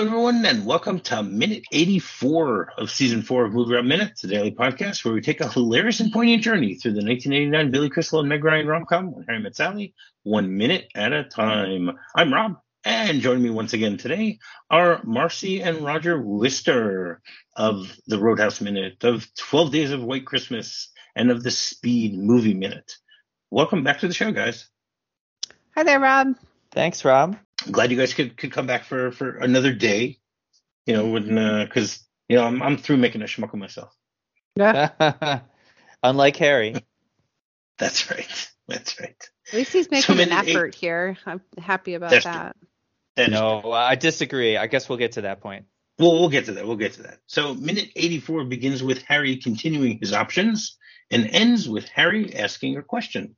Hello, everyone, and welcome to minute 84 of season four of Movie Rob Minutes, a daily podcast where we take a hilarious and poignant journey through the 1989 Billy Crystal and Meg Ryan rom-com when Harry Met Sally, one minute at a time. I'm Rob, and joining me once again today are Marcie and Roger Wistar of the Roadhouse Minute, of 12 Days of White Christmas, and of the Speed Movie Minute. Welcome back to the show, guys. Hi there, Rob. Thanks, Rob. I'm glad you guys could, could come back for, for another day. You know, when uh, because you know I'm I'm through making a schmuck of myself. Yeah. Unlike Harry. That's right. That's right. At least he's So making an minute eight- effort here. I'm happy about That's that. That is No, I disagree. I guess we'll get to that point. Well, we'll get to that. We'll get to that. So, minute 84 begins with Harry continuing his options and ends with Harry asking a question.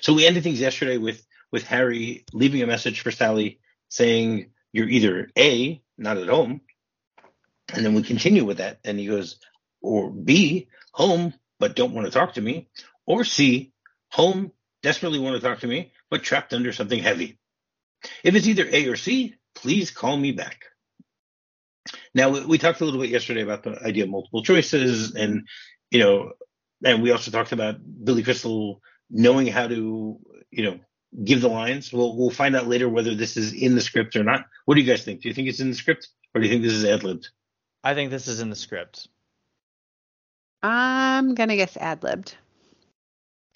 So, we ended things yesterday with with Harry leaving a message for Sally saying, "You're either A, not at home," and then we continue with that, and he goes, or B, home but don't want to talk to me, or C, home desperately want to talk to me but trapped under something heavy. If it's either A or C, please call me back. Now we, talked a little bit yesterday about the idea of multiple choices, and you know, and we also talked about Billy Crystal knowing how to, you know, give the lines. We'll we'll find out later whether this is in the script or not. What do you guys think? Do you think it's in the script, or do you think this is ad libbed? I think this is in the script. I'm gonna guess ad libbed.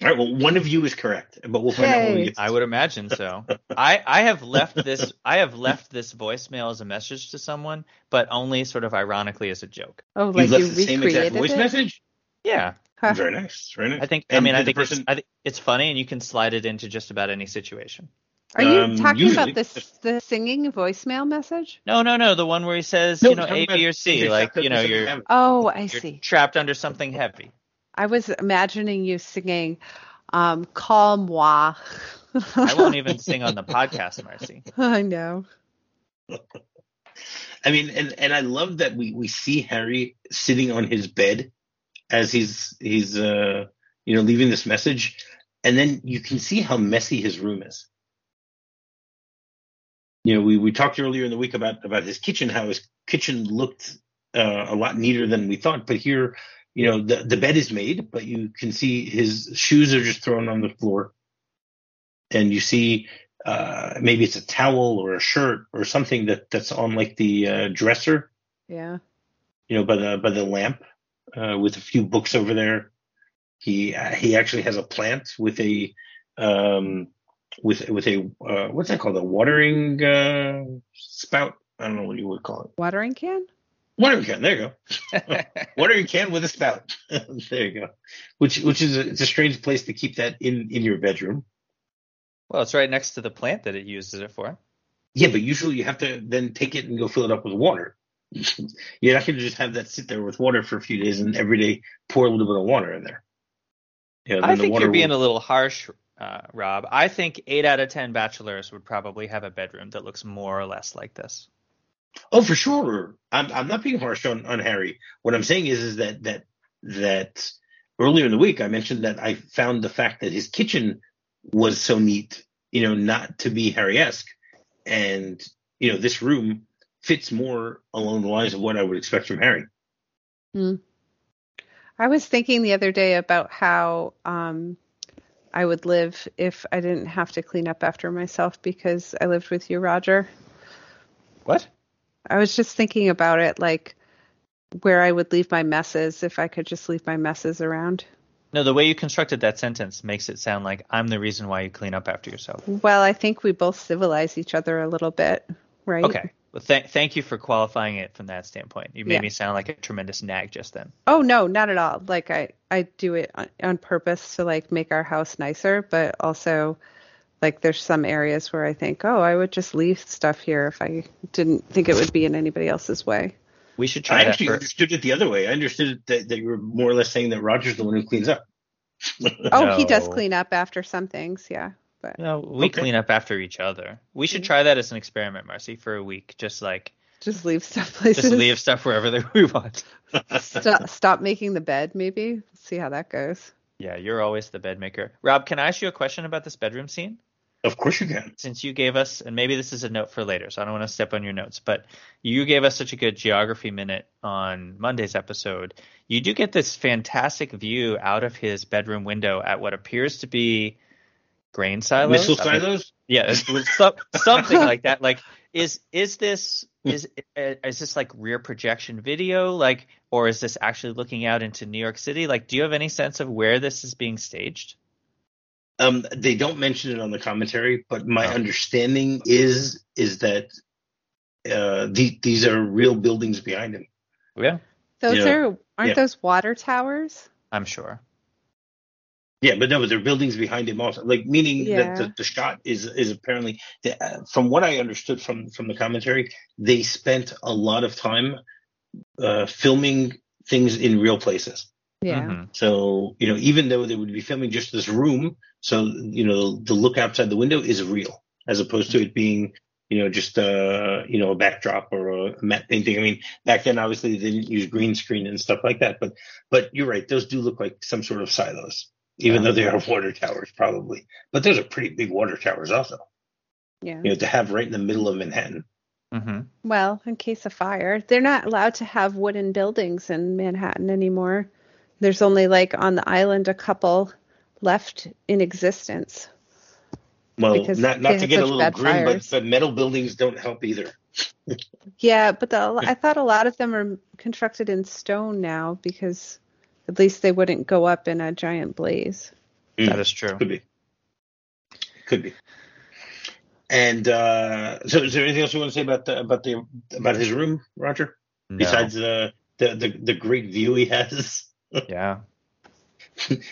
All right. Well, one of you is correct, but we'll find out when we get. To I would imagine so. I, I have left this I have left this voicemail as a message to someone, but only sort of ironically as a joke. Oh, you like left you the same exact recreated voice it? message. Yeah. Huh. Very nice. Very nice. I think I mean I think person- it's, I think it's funny and you can slide it into just about any situation. Are you Um, talking usually- about this the singing voicemail message? No, no, no, the one where he says, No, you know, talking A, about B, or C, like, you know, you're something Oh, I you're see. trapped under something heavy. I was imagining you singing um Call moi. I won't even sing on the podcast, Marcie. I know. I mean, and and I love that we we see Harry sitting on his bed as he's he's uh you know leaving this message, and then you can see how messy his room is. You know, we we talked earlier in the week about about his kitchen, how his kitchen looked uh, a lot neater than we thought, but here, you know, the the bed is made, but you can see his shoes are just thrown on the floor, and you see uh, maybe it's a towel or a shirt or something that that's on like the uh, dresser, Yeah. you know, by the by the lamp, uh, with a few books over there. He uh, he actually has a plant with a um with with a uh, what's that called a watering uh, spout. I don't know what you would call it. Watering can? Watering can. There you go. watering can with a spout. there you go. Which which is a, it's a strange place to keep that in in your bedroom. Well, it's right next to the plant that it uses it for. Yeah, but usually you have to then take it and go fill it up with water. You're not going to just have that sit there with water for a few days and every day pour a little bit of water in there. Yeah, I think you're being a little harsh, uh, Rob. I think eight out of ten bachelors would probably have a bedroom that looks more or less like this. Oh, for sure. I'm I'm not being harsh on, on Harry. What I'm saying is is that that that earlier in the week I mentioned that I found the fact that his kitchen was so neat, you know, not to be Harry-esque, and you know this room fits more along the lines of what I would expect from Harry. I was thinking the other day about how um, I would live if I didn't have to clean up after myself because I lived with you, Roger. What? I was just thinking about it, like where I would leave my messes if I could just leave my messes around. No, the way you constructed that sentence makes it sound like I'm the reason why you clean up after yourself. Well, I think we both civilize each other a little bit, right? Okay. Well, th- thank you for qualifying it from that standpoint. You made Yeah. me sound like a tremendous nag just then. Oh no, not at all. Like I I do it on, on purpose to like make our house nicer, but also like there's some areas where I think, "Oh, I would just leave stuff here if I didn't think it would be in anybody else's way." We should I try that actually for. understood it the other way. I understood that, that you were more or less saying that Roger's the one who cleans up. Oh, he does clean up after some things, yeah. But No, we Okay. clean up after each other. We should mm-hmm. try that as an experiment, Marcie, for a week. Just like just leave stuff places. just leave stuff wherever that we want. Stop, stop making the bed, maybe. See how that goes. Yeah, you're always the bed maker. Rob, can I ask you a question about this bedroom scene? Of course you can. since you gave us, and maybe this is a note for later, so I don't want to step on your notes, but you gave us such a good geography minute on Monday's episode. You do get this fantastic view out of his bedroom window at what appears to be grain silos. Missile I mean, silos? yeah, some, something like that. Like, is is this is is this like rear projection video, like, or is this actually looking out into New York City? Like, do you have any sense of where this is being staged? Um, they don't mention it on the commentary, but my Oh. understanding is is that uh, the, these are real buildings behind him. Yeah, Those Yeah. are aren't Yeah. those water towers? I'm sure. Yeah, but no, but there are buildings behind him also. Like meaning Yeah. that the, the shot is is apparently, the, uh, from what I understood from from the commentary, they spent a lot of time uh, filming things in real places. Yeah. Mhm. So you know, even though they would be filming just this room, so you know, the look outside the window is real, as opposed to it being you know just uh you know a backdrop or a matte painting. I mean, back then obviously they didn't use green screen and stuff like that, but but you're right, those do look like some sort of silos, even Yeah. though they are water towers probably. But those are pretty big water towers also. Yeah. You know, to have right in the middle of Manhattan. Mm-hmm. Well, in case of fire, they're not allowed to have wooden buildings in Manhattan anymore. There's only like on the island a couple left in existence. Well, Because not not to get a little bad grim, but, fires. but metal buildings don't help either. Yeah, but the, I thought a lot of them are constructed in stone now because at least they wouldn't go up in a giant blaze. Mm. That is true. Could be. Could be. And uh, so, is there anything else you want to say about the, about the about his room, Roger? No. Besides the, the the the great view he has, yeah.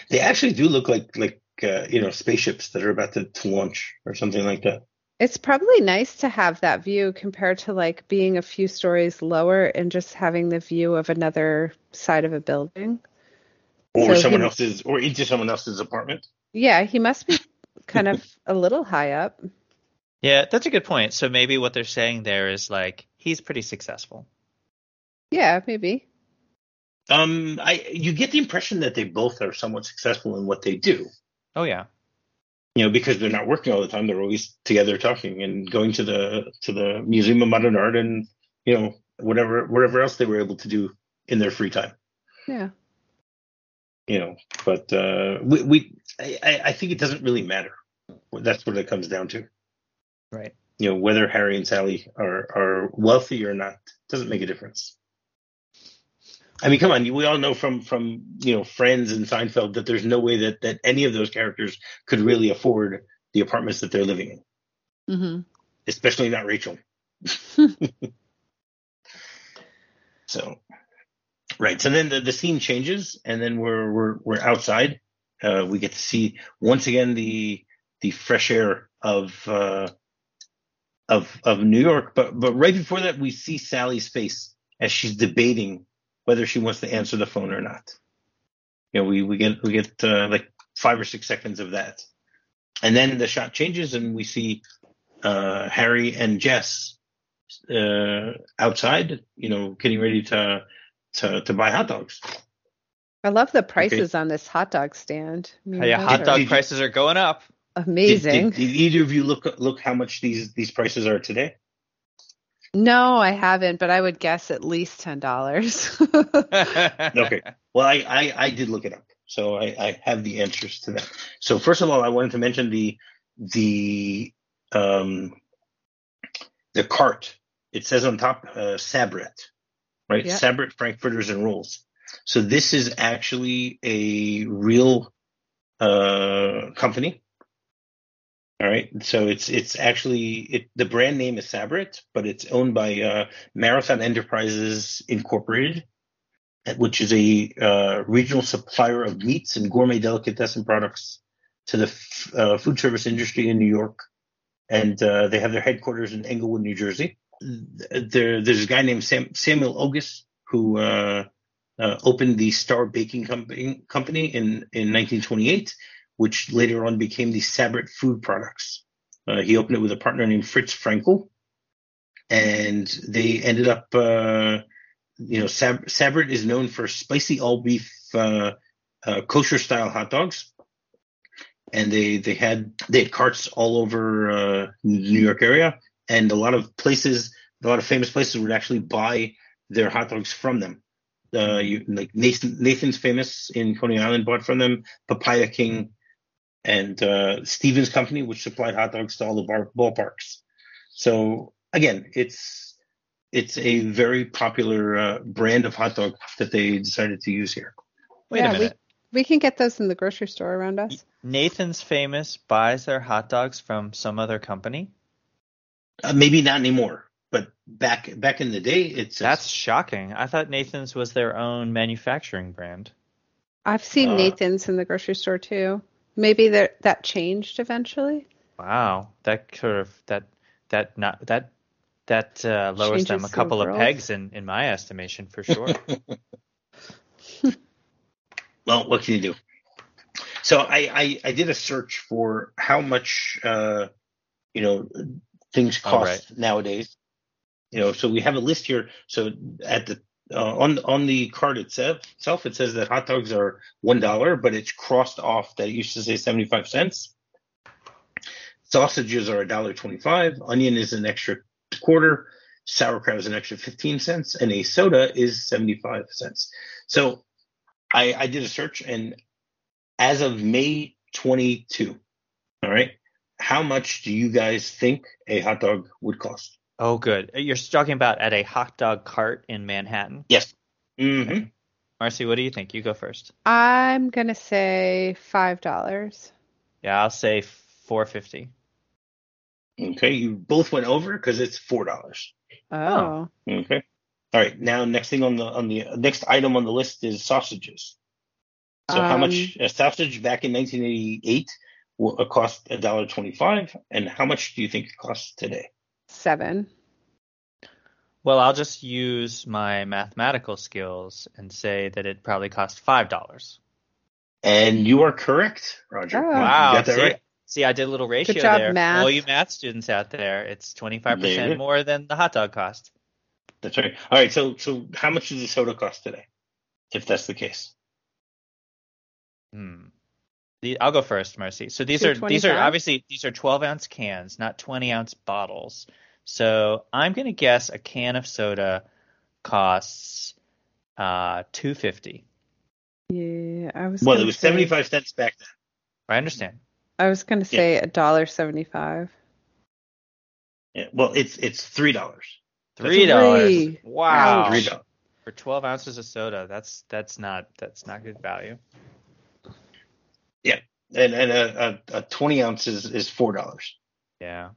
they actually do look like like uh, you know spaceships that are about to, to launch or something like that. It's probably nice to have that view compared to like being a few stories lower and just having the view of another side of a building. Or So someone he- else's, or into someone else's apartment. Yeah, he must be kind of a little high up. Yeah, that's a good point. So maybe what they're saying there is like he's pretty successful. Yeah, maybe. Um, I you get the impression that they both are somewhat successful in what they do. Oh yeah. you know, because they're not working all the time, they're always together talking and going to the to the Museum of Modern Art and you know whatever whatever else they were able to do in their free time. Yeah. You know, but uh, we, we I, I think it doesn't really matter. That's what it comes down to. Right. You know, whether Harry and Sally are are wealthy or not doesn't make a difference. I mean, come on, we all know from from you know Friends and Seinfeld that there's no way that that any of those characters could really afford the apartments that they're living in. mm-hmm. especially not Rachel. so, right. So then the, the scene changes, and then we're we're we're outside. Uh, we get to see once again the the fresh air of uh, of of New York. But but right before that, we see Sally's face as she's debating whether she wants to answer the phone or not. You know, we we get we get uh, like five or six seconds of that, and then the shot changes, and we see uh, Harry and Jess uh, outside, you know, getting ready to to to buy hot dogs. I love the prices on this hot dog stand. I mean, yeah, hot dog Did you- prices are going up. Did, Amazing. did, did either of you look look how much these these prices are today? No, I haven't, but I would guess at least ten dollars. Okay. Well, I, I I did look it up, so I I have the answers to that. So first of all, I wanted to mention the the um the cart. It says on top uh, Sabrett, right? Yeah. Sabrett Frankfurters and rolls. So this is actually a real uh company. All right. So it's it's actually it the brand name is Sabrett, but it's owned by uh, Marathon Enterprises Incorporated, which is a uh, regional supplier of meats and gourmet delicatessen products to the f- uh, food service industry in New York, and uh, they have their headquarters in Englewood, New Jersey. There, there's a guy named Sam, Samuel Ogus who uh, uh, opened the Star Baking Company, company in, in 1928, which later on became the Sabrett Food Products. Uh, he opened it with a partner named Fritz Frankel, and they ended up, uh, you know, Sab- Sabrett is known for spicy all beef uh, uh, kosher style hot dogs. and they they had they had carts all over the New York area, and a lot of places, a lot of famous places would actually buy their hot dogs from them. Uh, you, like Nathan, Nathan's famous in Coney Island bought from them, Papaya King, and uh, Stevens Company, which supplied hot dogs to all the bar, ballparks. So again, it's it's a very popular uh, brand of hot dog that they decided to use here. Wait Yeah, a minute. We can get those in the grocery store around us. Nathan's Famous buys their hot dogs from some other company. Uh, maybe not anymore, but back back in the day, it's That's shocking. I thought Nathan's was their own manufacturing brand. I've seen Uh, Nathan's in the grocery store too. Maybe that that changed eventually. Wow, that sort of that that not that that uh, lowers them a Changes the couple of pegs in in my estimation for sure. well, what can you do? So I, I, I did a search for how much uh, you know things cost nowadays. You know, so we have a list here. So at the uh, on on the card itself, itself, it says that hot dogs are one dollar, but it's crossed off that it used to say seventy five cents. Sausages are a dollar twenty five. Onion is an extra quarter. Sauerkraut is an extra fifteen cents, and a soda is seventy five cents. So I, I did a search, and as of May 22, all right, how much do you guys think a hot dog would cost? oh, good. You're talking about at a hot dog cart in Manhattan. Yes. Mm-hmm. Marcie, what do you think? You go first. I'm gonna say five dollars. Yeah, I'll say four fifty. Okay, you both went over because it's four dollars. Oh, Okay. All right. Now, next thing on the on the next item on the list is sausages. So, how Um, much a sausage back in 1988 will uh, cost a dollar twenty-five, and how much do you think it costs today? seven. Well, I'll just use my mathematical skills and say that it probably cost five dollars. And you are correct, Roger. Oh. You Wow. got that see, right. see, I did a little ratio job, there. math. All you math students out there, it's twenty five There you percent more than the hot dog cost. That's right. All right. So, so how much does the soda cost today? If that's the case. Hmm. The, I'll go first, Marcie. So these are these are obviously these are 12 ounce cans, not 20 ounce bottles. So I'm gonna guess a can of soda costs uh 250. Yeah, I was. Well, it was say, 75 cents back then. I understand. I was gonna say a dollar seventy-five. Yeah. Well, it's it's three dollars. Three dollars. Wow. Three dollars. For 12 ounces of soda, that's that's not that's not good value. Yeah, and and a, a, a 20 ounces is four dollars. Yeah.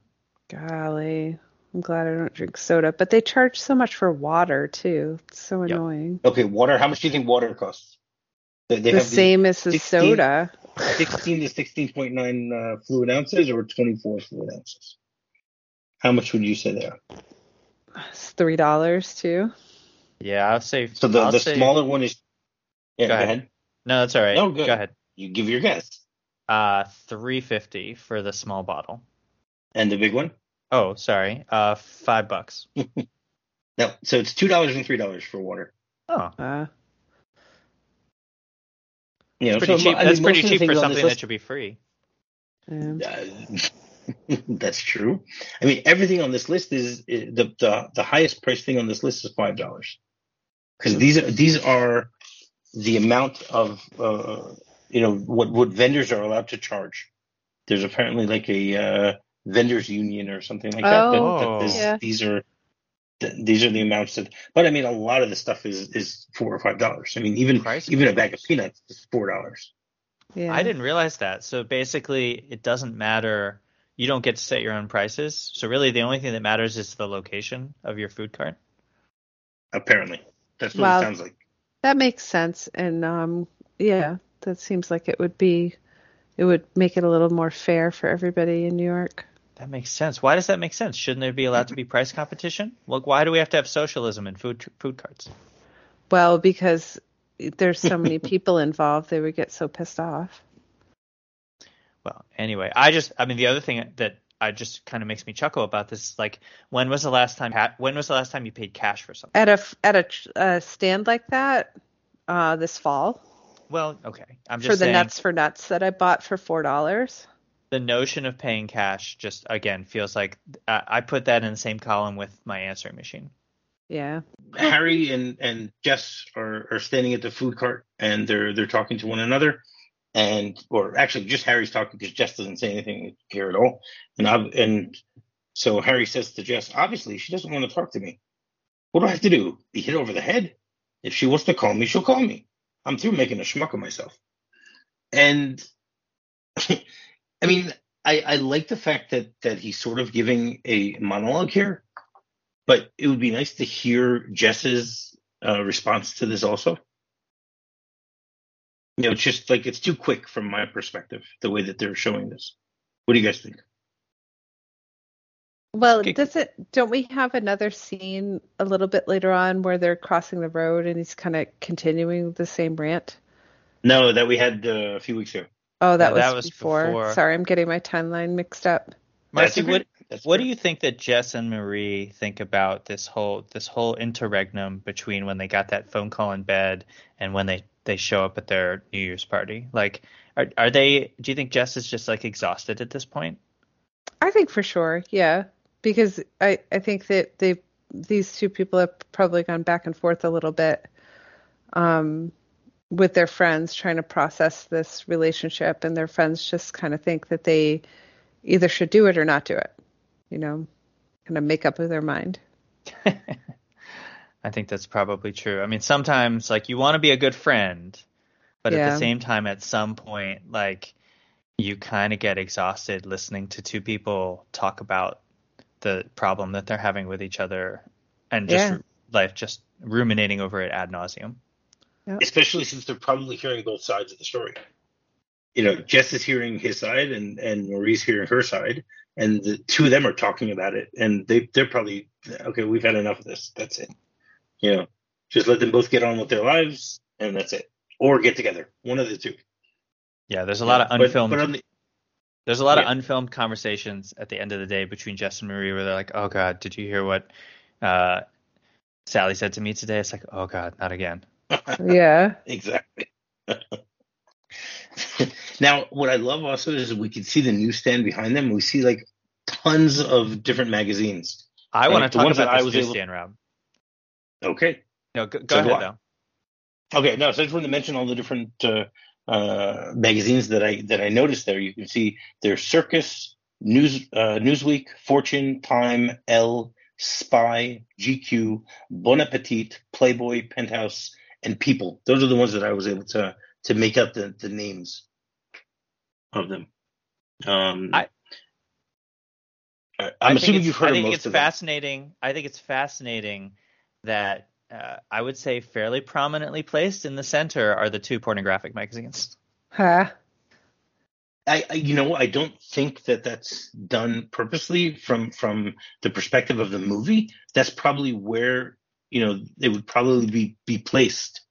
Golly, I'm glad I don't drink soda. But they charge so much for water too. It's so Yep. annoying. Okay, water. How much do you think water costs? They, they the have same as the 16 soda. 16 to 16.9 uh, fluid ounces or 24 fluid ounces. How much would you say there? It's three dollars too. Yeah, I'll say So the, I'll the say, smaller one is. Yeah, Go go, ahead. ahead. No, that's all right. No, good. Go ahead. You give your guess. Uh 350 for the small bottle. And the big one? Oh, sorry. Uh 5 bucks. No. So it's two dollars and three dollars for water. Oh, Uh, You know, pretty so, cheap. I mean, That's pretty cheap for something this that should be free. um, Uh, that's true. I mean, everything on this list is is- the the, the highest price thing on this list is five dollars, because these are these are the amount of uh, you know what what vendors are allowed to charge. There's apparently like a uh, vendors union or something like that. that, Oh. that is- Yeah. These are th- these are the amounts that. But I mean, a lot of the stuff is is four or five dollars. I mean, even Price even a bag of peanuts is four dollars. yeah. I didn't realize that. So basically, it doesn't matter. You don't get to set your own prices. So really, the only thing that matters is the location of your food cart. Apparently, that's what Well, it sounds like. That makes sense, and um, yeah, that seems like it would be, it would make it a little more fair for everybody in New York. That makes sense. Why does that make sense? Shouldn't there be allowed to be price competition? Look, why do we have to have socialism in food food carts? Well, because there's so many people involved, they would get so pissed off. Well, anyway, I just, I mean, the other thing that I just kind of makes me chuckle about this is like, when was the last time, when was the last time you paid cash for something? At a at a a stand like that, uh, this fall. Well, okay. I'm just for the saying nuts for nuts that I bought for four dollars. the notion of paying cash just again feels like I, I put that in the same column with my answering machine. Yeah. Harry and and Jess are, are standing at the food cart and they're they're talking to one another, and or actually just Harry's talking because Jess doesn't say anything here at all, and I, and so Harry says to Jess, obviously she doesn't want to talk to me. What do I have to do? Be hit over the head? If she wants to call me, she'll call me. I'm through making a schmuck of myself. And I mean, I, I like the fact that that he's sort of giving a monologue here, but it would be nice to hear Jess's uh, response to this also. You know, it's just like it's too quick from my perspective, the way that they're showing this. What do you guys think? Well, Okay. does it? Don't we have another scene a little bit later on where they're crossing the road and he's kind of continuing the same rant? No, that we had uh, a few weeks ago. Oh, that, Yeah, was, that was before. before. Sorry, I'm getting my timeline mixed up. Marcie, what. That's what do you think that Jess and Marie think about this whole this whole interregnum between when they got that phone call in bed and when they they show up at their New Year's party? Like, are are they? Do you think Jess is just like exhausted at this point? I think for sure, yeah, because I I think that they these two people have probably gone back and forth a little bit um, with their friends trying to process this relationship, and their friends just kind of think that they either should do it or not do it, you know, kind of make up of their mind. I think that's probably true. I mean, sometimes like you want to be a good friend, but at the same time, at some point, like you kind of get exhausted listening to two people talk about the problem that they're having with each other and just Yeah. like just ruminating over it ad nauseum. especially since they're probably hearing both sides of the story. You know, Jess is hearing his side, and and Marie's hearing her side, and the two of them are talking about it, and they they're probably okay. We've had enough of this. That's it. You know, just let them both get on with their lives, and that's it. Or get together. One of the two. Yeah, there's a lot of But- unfilmed. But, on the, there's a lot of unfilmed conversations at the end of the day between Jess and Marie where they're like, "Oh God, did you hear what uh, Sally said to me today?" It's like, "Oh God, not again." Yeah. exactly. now, what I love also is we can see the newsstand behind them. We see like tons of different magazines. I Right, want to talk ones that about I this was able- newsstand, Rob. Okay. No, go, go So ahead I. though. Okay, no, so I just wanted to mention all the different uh, uh, magazines that I that I noticed there. You can see there's Circus, News, uh, Newsweek, Fortune, Time, Elle, Spy, GQ, Bon Appetit, Playboy, Penthouse, and People. Those are the ones that I was able to to make up the, the names of them. Um, I- I- I I'm think assuming you've heard I of think it's of them. fascinating. I think it's fascinating that uh, I would say fairly prominently placed in the center are the two pornographic magazines. Huh. I, I you know I don't think that that's done purposely from from the perspective of the movie. That's probably where you know they would probably be be placed.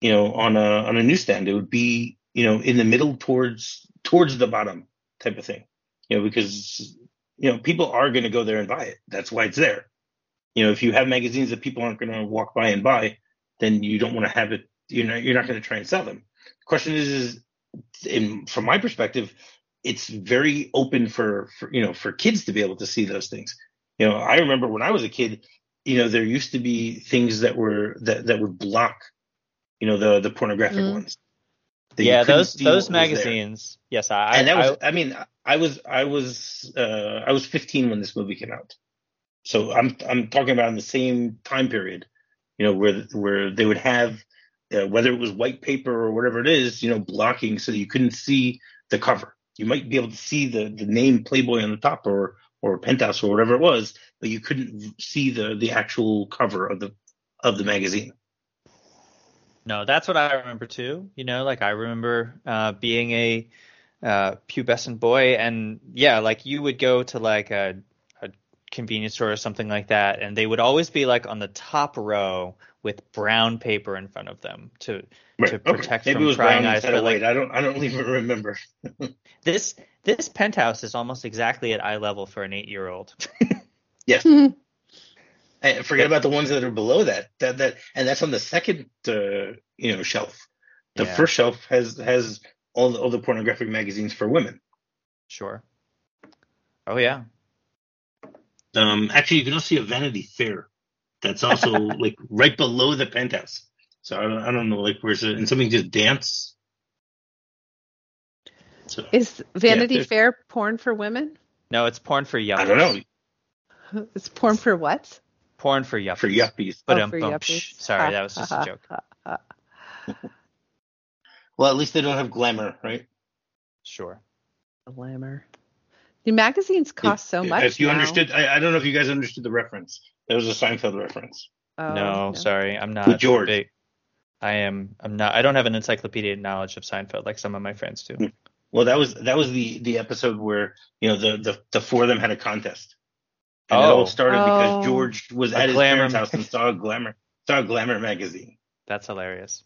You know, on a on a newsstand, it would be you know in the middle towards towards the bottom type of thing. You know, because you know people are going to go there and buy it. That's why it's there. You know, if you have magazines that people aren't going to walk by and buy, then you don't want to have it. You know, you're not going to try and sell them. The question is, is in from my perspective, it's very open for, for you know for kids to be able to see those things. You know, I remember when I was a kid, you know, there used to be things that were that that would block, you know, the the pornographic Mm. ones. Yeah, those those what was there. magazines. Yes, I. and that was I, I, mean I was I was uh, I was 15 when this movie came out, so I'm I'm talking about in the same time period, you know, where where they would have uh, whether it was white paper or whatever it is, you know, blocking so you couldn't see the cover. You might be able to see the the name Playboy on the top or or Penthouse or whatever it was, but you couldn't see the the actual cover of the of the magazine. No, that's what I remember too. You know, like I remember uh, being a uh, pubescent boy, and yeah, like you would go to like a, convenience store or something like that, and they would always be like on the top row with brown paper in front of them to Right. to okay. protect Maybe from it was prying brown eyes. instead But like. I don't I don't even remember. this this penthouse is almost exactly at eye level for an eight year old. Yes. And forget about the ones that are below that. That that and that's on the second uh, you know shelf. The Yeah. first shelf has has all the, all the pornographic magazines for women. Sure. Oh yeah. Um, actually, you can also see a Vanity Fair that's also like right below the penthouse. So I don't, I don't know, like where's it? And something just dance. So Is Vanity there's- Fair porn for women? No, it's porn for yuppies. I don't know It's porn for what? Porn for yuppies. for yuppies. But Oh, um, for yuppies. Sorry, that was just a joke. Well, at least they don't have glamour, right? Sure. Glamour. The magazines cost so much. If you now. understood, I, I don't know if you guys understood the reference. That was a Seinfeld reference. Oh, no, sorry, I'm not. With George. big- I am. I'm not. I don't have an encyclopedia knowledge of Seinfeld like some of my friends do. Hmm. Well, that was that was the the episode where you know the the, the four of them had a contest. And it Oh. all started Oh. because George was A at his glamour parents' house and saw a glamour saw a glamour magazine. That's hilarious.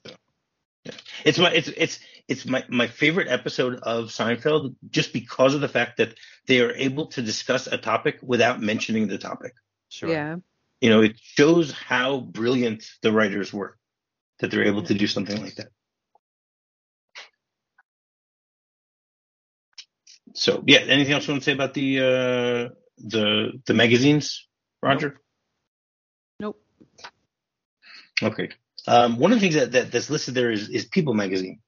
It's my it's it's it's my my favorite episode of Seinfeld just because of the fact that they are able to discuss a topic without mentioning the topic. Sure. Yeah. You know, it shows how brilliant the writers were that they're able to do something like that. So yeah, anything else you want to say about the uh the the magazines, Roger? Nope. Okay. Um, one of the things that, that that's listed there is, is People magazine,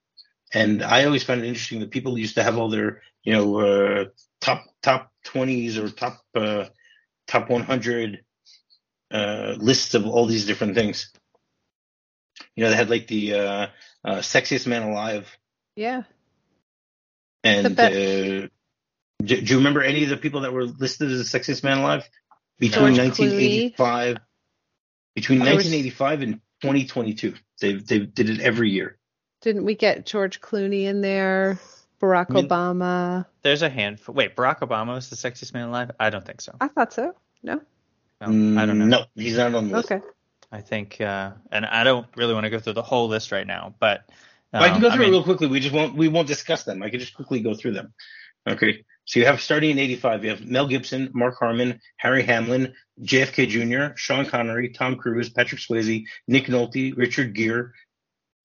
and I always found it interesting that people used to have all their you know uh, top top twenties or top uh, top one hundred uh, lists of all these different things. You know, they had like the uh, uh, sexiest man alive, Yeah. and uh, do, do you remember any of the people that were listed as the sexiest man alive between George 1985 between There was- 1985 and 2022? They they did it every year. Didn't we get George Clooney in there? Barack I mean- Obama. There's a handful. Wait, Barack Obama was the sexiest man alive? I don't think so. I thought so. No. No, I don't know. No, he's not on the list. Okay. I think, uh, and I don't really want to go through the whole list right now, but um, I can go through mean, it real quickly. We just won't we won't discuss them. I can just quickly go through them. Okay. So you have starting in '85, you have Mel Gibson, Mark Harmon, Harry Hamlin, JFK Jr., Sean Connery, Tom Cruise, Patrick Swayze, Nick Nolte, Richard Gere,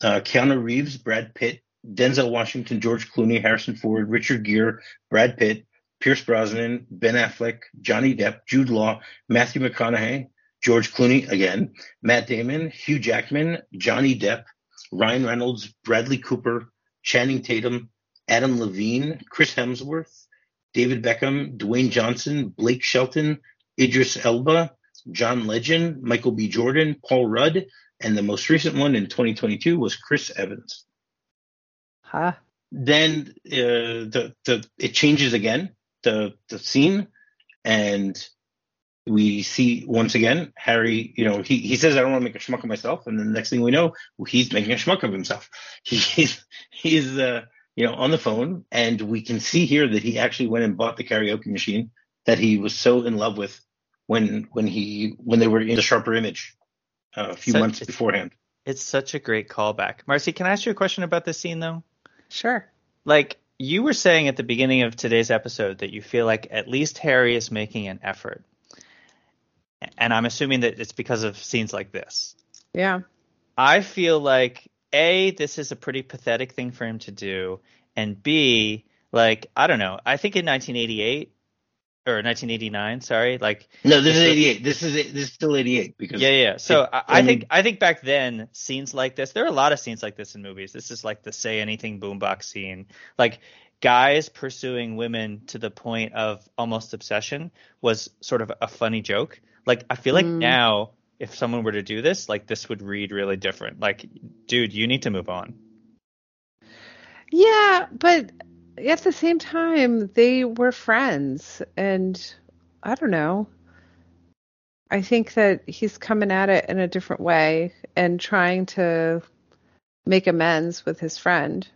uh, Keanu Reeves, Brad Pitt, Denzel Washington, George Clooney, Harrison Ford, Richard Gere, Brad Pitt, Pierce Brosnan, Ben Affleck, Johnny Depp, Jude Law, Matthew McConaughey, George Clooney again, Matt Damon, Hugh Jackman, Johnny Depp, Ryan Reynolds, Bradley Cooper, Channing Tatum, Adam Levine, Chris Hemsworth, David Beckham, Dwayne Johnson, Blake Shelton, Idris Elba, John Legend, Michael B. Jordan, Paul Rudd, and the most recent one in 2022 was Chris Evans. Huh. Then uh, the the it changes again the the scene, and we see once again Harry. You know, he he says, "I don't want to make a schmuck of myself," and then the next thing we know, he's making a schmuck of himself. He's he's uh, you know on the phone, and we can see here that he actually went and bought the karaoke machine that he was so in love with when when he when they were in the sharper image uh, a few So months it's- beforehand. it's such a great callback. Marcie, can I ask you a question about this scene though? Sure. Like you were saying at the beginning of today's episode that you feel like at least Harry is making an effort. And I'm assuming that it's because of scenes like this. Yeah. I feel like A, this is a pretty pathetic thing for him to do, and B, like, I don't know. I think in 1988 or 1989, sorry, like No, this is 88. This is this is still 88 because yeah, yeah. So It- I, I I think I think back then scenes like this, there are a lot of scenes like this in movies. This is like the say anything boombox scene. Like guys pursuing women to the point of almost obsession was sort of a funny joke. Like I feel like Mm. now if someone were to do this, like this would read really different. Like, dude, you need to move on. Yeah, but at the same time, they were friends, and I don't know. I think that he's coming at it in a different way and trying to make amends with his friend.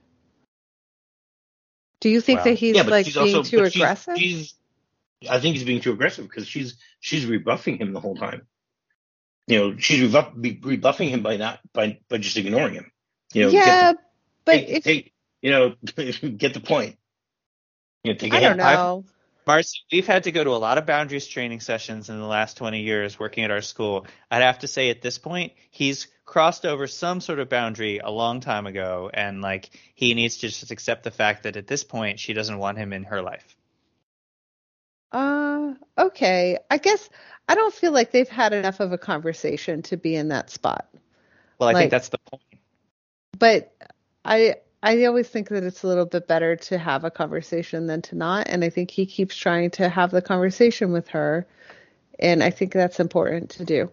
Do you think Wow. that he's yeah, like she's being also too but she's- aggressive? She's, I think he's being too aggressive because she's she's rebuffing him the whole time. You know, she's rebuff, rebuffing him by not by by just ignoring him. You know, yeah, get but take, if take, you know, get the point. You know, take a I don't hint. know. Marcie, we've had to go to a lot of boundaries training sessions in the last 20 years working at our school. I'd have to say at this point, he's crossed over some sort of boundary a long time ago, and like he needs to just accept the fact that at this point she doesn't want him in her life. Uh, okay. I guess I don't feel like they've had enough of a conversation to be in that spot. Well, I Like- think that's the point. But I I always think that it's a little bit better to have a conversation than to not, and I think he keeps trying to have the conversation with her, and I think that's important to do.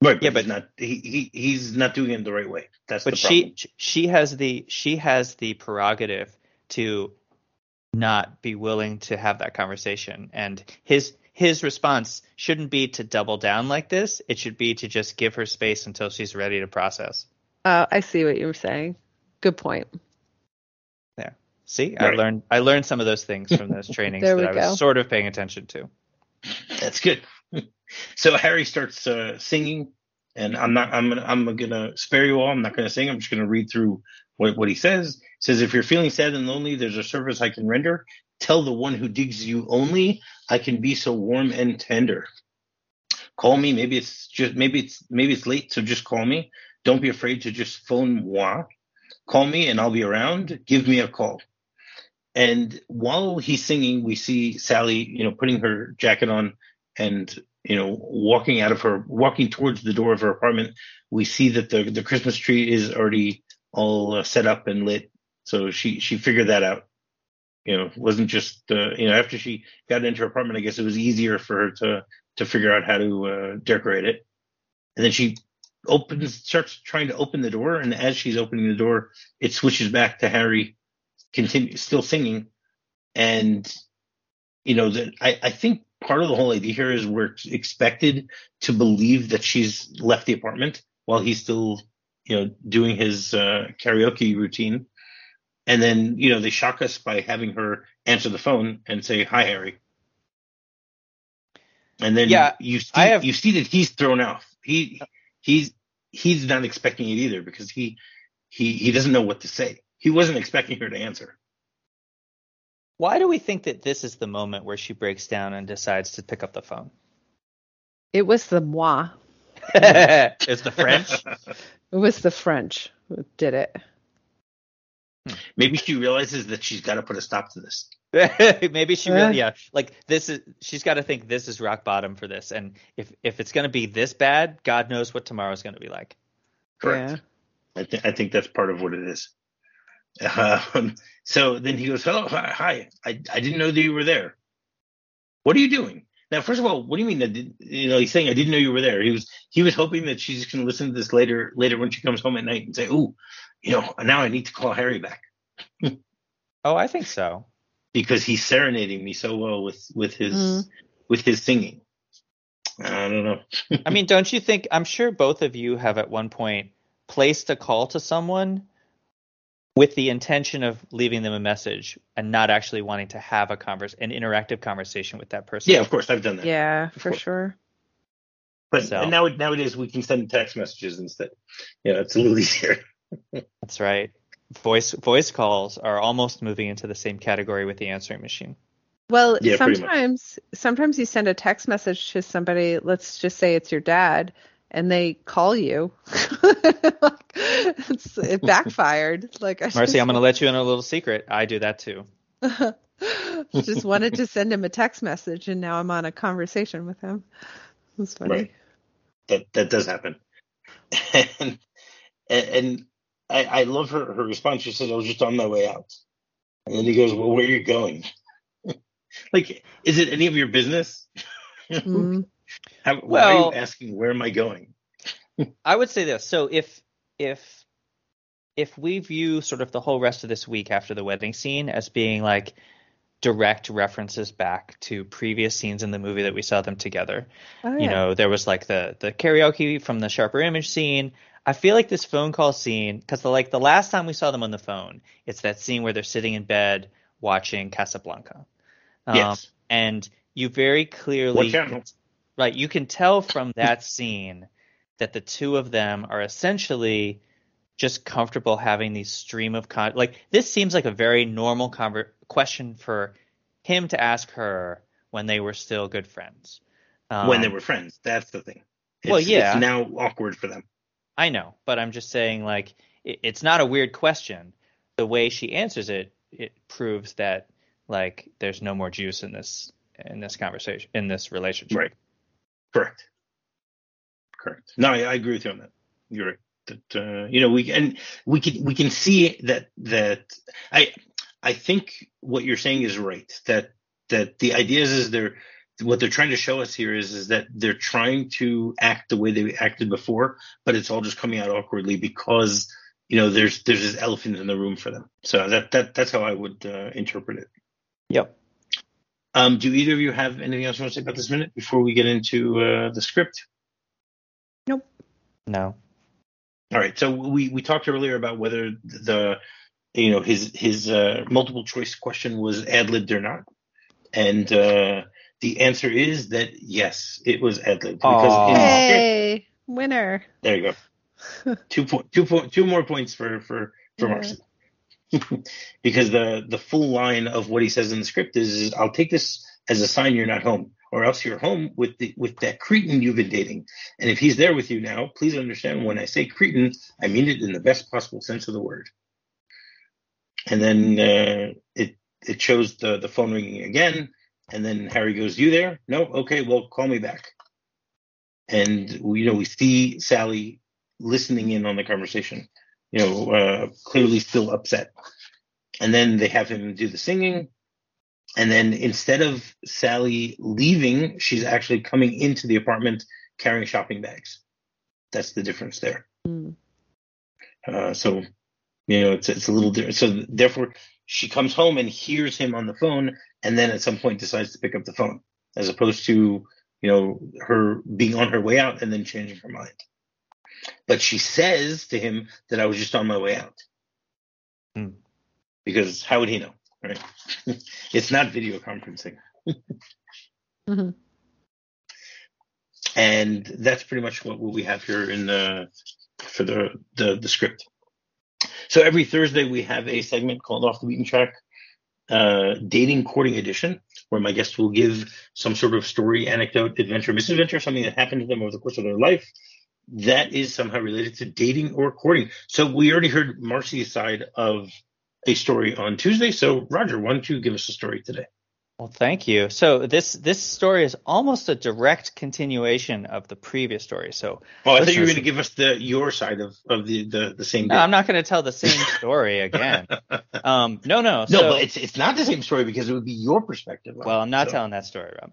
Right, Yeah, but but- he's not he, he he's not doing it the right way. That's But the problem. she she has the she has the prerogative to not be willing to have that conversation, and his his response shouldn't be to double down like this. It should be to just give her space until she's ready to process. Uh, I see what you're saying. Good point. There. See, I learned I learned some of those things from those trainings that we I was go. sort of paying attention to. That's good. so Harry starts uh, singing, and I'm not. I'm gonna. I'm gonna spare you all. I'm not gonna sing. I'm just gonna read through what what he says. He says, "If you're feeling sad and lonely, there's a service I can render. Tell the one who digs you only. I can be so warm and tender. Call me. Maybe it's just. Maybe it's. Maybe it's late. So just call me. Don't be afraid to just phone moi. Call me and I'll be around. Give me a call." And while he's singing, we see Sally, you know, putting her jacket on and you know walking out of her walking towards the door of her apartment we see that the the christmas tree is already all uh, set up and lit so she she figured that out you know wasn't just uh, you know after she got into her apartment i guess it was easier for her to to figure out how to uh, decorate it and then she opens starts trying to open the door and as she's opening the door it switches back to harry continue still singing. And you know that I, I think part of the whole idea here is we're expected to believe that she's left the apartment while he's still you know doing his uh, karaoke routine. And then you know they shock us by having her answer the phone and say hi harry. And then Yeah, you see, I have- you see that he's thrown off. He he's he's not expecting it either because he he he doesn't know what to say he wasn't expecting her to answer Why do we think that this is the moment where she breaks down and decides to pick up the phone? It was the moi. it's the French. It was the French who did it. Maybe she realizes that she's got to put a stop to this Maybe she really, yeah. Like this is, she's got to think this is rock bottom for this, and if if it's gonna be this bad, God knows what tomorrow's gonna be like. Correct. I, th- I think that's part of what it is. Um, so then he goes, "Hello, hi, hi. I, I didn't know that you were there. What are you doing?" Now, first of all, what do you mean? That did, you know, he's saying I didn't know you were there. He was he was hoping that she's going to listen to this later later when she comes home at night and say, "Ooh, you know, now I need to call Harry back Oh, I think so. because he's serenading me so well with with his Mm. with his singing." I don't know. I mean, don't you think? I'm sure both of you have at one point placed a call to someone with the intention of leaving them a message and not actually wanting to have a converse, an interactive conversation with that person. Yeah, of course I've done that. Yeah, for sure. But So- and now nowadays we can send text messages instead. Yeah, it's a little easier. That's right. Voice voice calls are almost moving into the same category with the answering machine. Well, Yeah, sometimes sometimes you send a text message to somebody, let's just say it's your dad, and they call you. It's, it backfired. Like I Marcie, just, I'm going to let you in a little secret. I do that too. just wanted to send him a text message, and now I'm on a conversation with him. That's funny. Right. That that does happen. And and, and I, I love her her response. She said, "I was just on my way out." And then he goes, "Well, where are you going?" like, is it any of your business? Mm. How, why are you asking where am I going? I would say this. So if if if we view sort of the whole rest of this week after the wedding scene as being like direct references back to previous scenes in the movie that we saw them together, Oh, you know, there was like the the karaoke from the sharper image scene. I feel like this phone call scene because the like the last time we saw them on the phone, it's that scene where they're sitting in bed watching Casablanca. Um, yes. and you very clearly What channel? Right you can tell from that scene that the two of them are essentially just comfortable having these stream of con like this seems like a very normal conver- question for him to ask her when they were still good friends. Um, when they were friends. That's the thing. It's, Well, yeah. It's now awkward for them. I know, but I'm just saying, like, it, it's not a weird question. The way she answers it, it proves that, like, there's no more juice in this in this conversation in this relationship. Right. Correct. Correct. No, I, I agree with you on that. You're right. That uh, you know we and we can we can see that that I I think what you're saying is right. That that the idea is, is they're what they're trying to show us here is is that they're trying to act the way they acted before, but it's all just coming out awkwardly because you know there's there's this elephant in the room for them. So that that that's how I would uh, interpret it. Yep. Um, do either of you have anything else you want to say about this minute before we get into uh, the script? Nope. No. All right. So we we talked earlier about whether the you know his his uh, multiple choice question was ad libbed or not, and uh, the answer is that yes, it was ad libbed because Aw. in Hey, winner. there you go. two point two point two more points for for for Yeah. Marcie. because the the full line of what he says in the script is, is I'll take this as a sign you're not home, or else you're home with the with that cretin you've been dating. And if he's there with you now, please understand when I say cretin, I mean it in the best possible sense of the word. And then uh, it it shows the the phone ringing again, and then Harry goes, "You there? No? Okay, well, call me back." And you know we see Sally listening in on the conversation, you know, uh, clearly still upset. And then they have him do the singing. And then instead of Sally leaving, she's actually coming into the apartment carrying shopping bags. That's the difference there. Mm. Uh, so, you know, it's it's a little different. So therefore, she comes home and hears him on the phone, and then at some point decides to pick up the phone, as opposed to you know her being on her way out and then changing her mind. But she says to him that I was just on my way out, Hmm. because how would he know, right? it's not video conferencing. Mhm. and that's pretty much what, what we have here in the for the, the the script. So every Thursday we have a segment called Off the Beaten Track, uh, dating courting edition, where my guests will give some sort of story, anecdote, adventure, misadventure, something that happened to them over the course of their life that is somehow related to dating or courting. So we already heard Marcie's side of a story on Tuesday. So Roger, why don't you give us a story today? Well, thank you. So this this story is almost a direct continuation of the previous story. So Oh, I thought you were going to give us the your side of, of the, the, the same. no, day. I'm not going to tell the same story again. Um, no, no. No, so, but it's it's not the same story because it would be your perspective. Well. I'm not So- telling that story, Rob.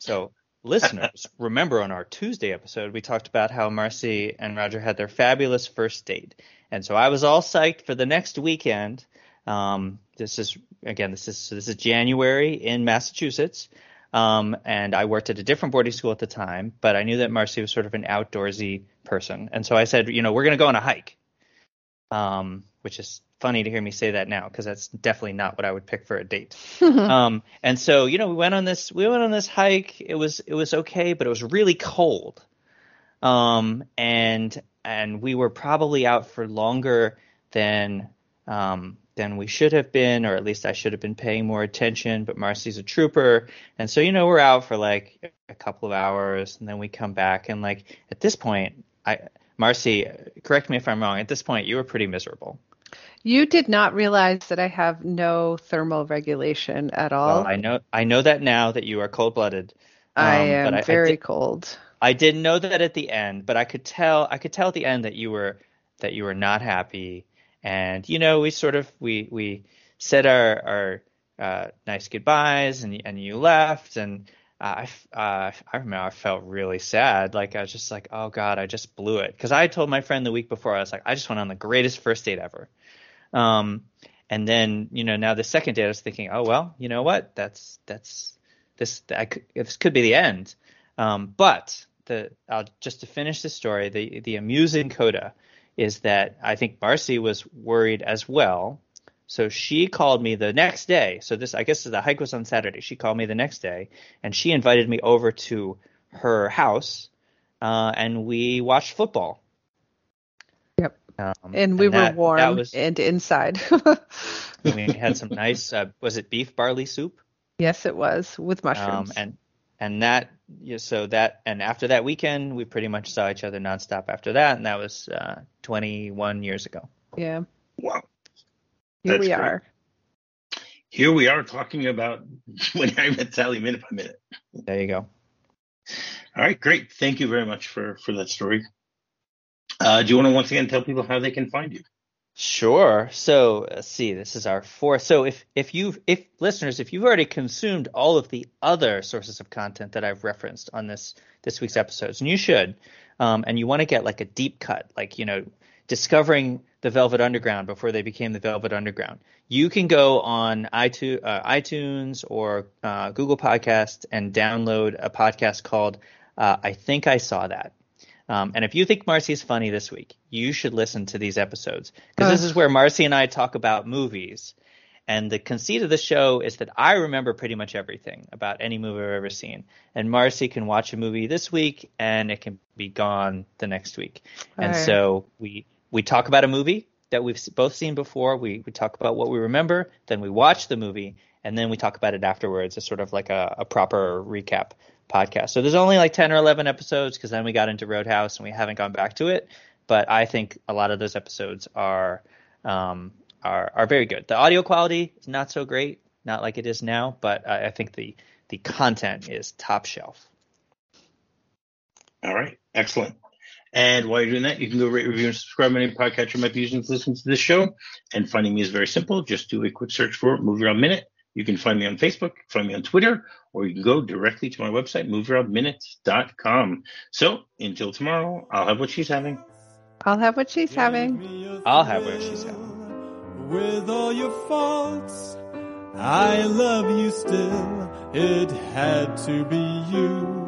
So, listeners, remember on our Tuesday episode, we talked about how Marcie and Roger had their fabulous first date. And so I was all psyched for the next weekend. Um, this is, again, this is, so this is January in Massachusetts. Um, and I worked at a different boarding school at the time, but I knew that Marcie was sort of an outdoorsy person. And so I said, you know, we're going to go on a hike. Um, which is funny to hear me say that now because that's definitely not what I would pick for a date um, and so you know we went on this we went on this hike. It was it was okay, but it was really cold. Um, and and we were probably out for longer than um, than we should have been, or at least I should have been paying more attention. But Marcie's a trooper, and so you know we're out for like a couple of hours, and then we come back, and like at this point, I Marcie, correct me if I'm wrong. At this point, you were pretty miserable. You did not realize that I have no thermal regulation at all. Well, I know I know that now that you are cold blooded. I um, am but I- I very did- cold. I didn't know that at the end, but I could tell I could tell at the end that you were that you were not happy. And you know, we sort of we we said our our uh, nice goodbyes, and and you left, and I uh, I remember I felt really sad. Like I was just like, oh God, I just blew it. Because I told my friend the week before, I was like, I just went on the greatest first date ever. Um, and then you know now the second day I was thinking, oh well, you know what? That's that's this I could, this could be the end. Um, but the uh, just to finish the story, the the amusing coda is that I think Marcie was worried as well. So she called me the next day. So this I guess the hike was on Saturday. She called me the next day and she invited me over to her house, uh, and we watched football. Yep. Um, And we were that- warm That was, and inside. we had some nice. Uh, was it beef barley soup? Yes, it was with mushrooms. Um, and and that yeah, so that and after that weekend, we pretty much saw each other nonstop after that, and that was uh, 21 years ago. yeah, Wow. here That's we great. are. Here we are talking about when I met Sally minute by minute. There you go. All right, great. Thank you very much for for that story. Uh, do you want to once again tell people how they can find you? Sure. So let's see. This is our fourth. So if if you've if listeners, if you've already consumed all of the other sources of content that I've referenced on this this week's episodes, and you should, um, and you want to get like a deep cut, like you know, discovering the Velvet Underground before they became the Velvet Underground, you can go on iTunes, uh, iTunes or uh, Google Podcast and download a podcast called uh, "I Think I Saw That." Um, and if you think Marcie is funny this week, you should listen to these episodes because this is where Marcie and I talk about movies. And the conceit of the show is that I remember pretty much everything about any movie I've ever seen. And Marcie can watch a movie this week and it can be gone the next week. And Alright. so we we talk about a movie that we've both seen before. We we talk about what we remember, then we watch the movie, and then we talk about it afterwards. It's sort of like a, a proper recap podcast. So there's only like 10 or 11 episodes because then we got into Roadhouse and we haven't gone back to it. But I think a lot of those episodes are um, are are very good. The audio quality is not so great, not like it is now, but I, I think the the content is top shelf. All right, excellent. And while you're doing that, you can go rate, review, and subscribe on any podcatcher you might be using to listen to this show. And finding me is very simple. Just do a quick search for MovieRob Minute. You can find me on Facebook, find me on Twitter, or you can go directly to my website, movierobminutes.com. So until tomorrow, I'll have what she's having. I'll have what she's having. I'll have what she's having. With all your faults, I love you still. It had to be you.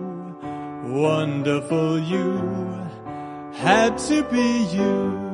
Wonderful you. Had to be you.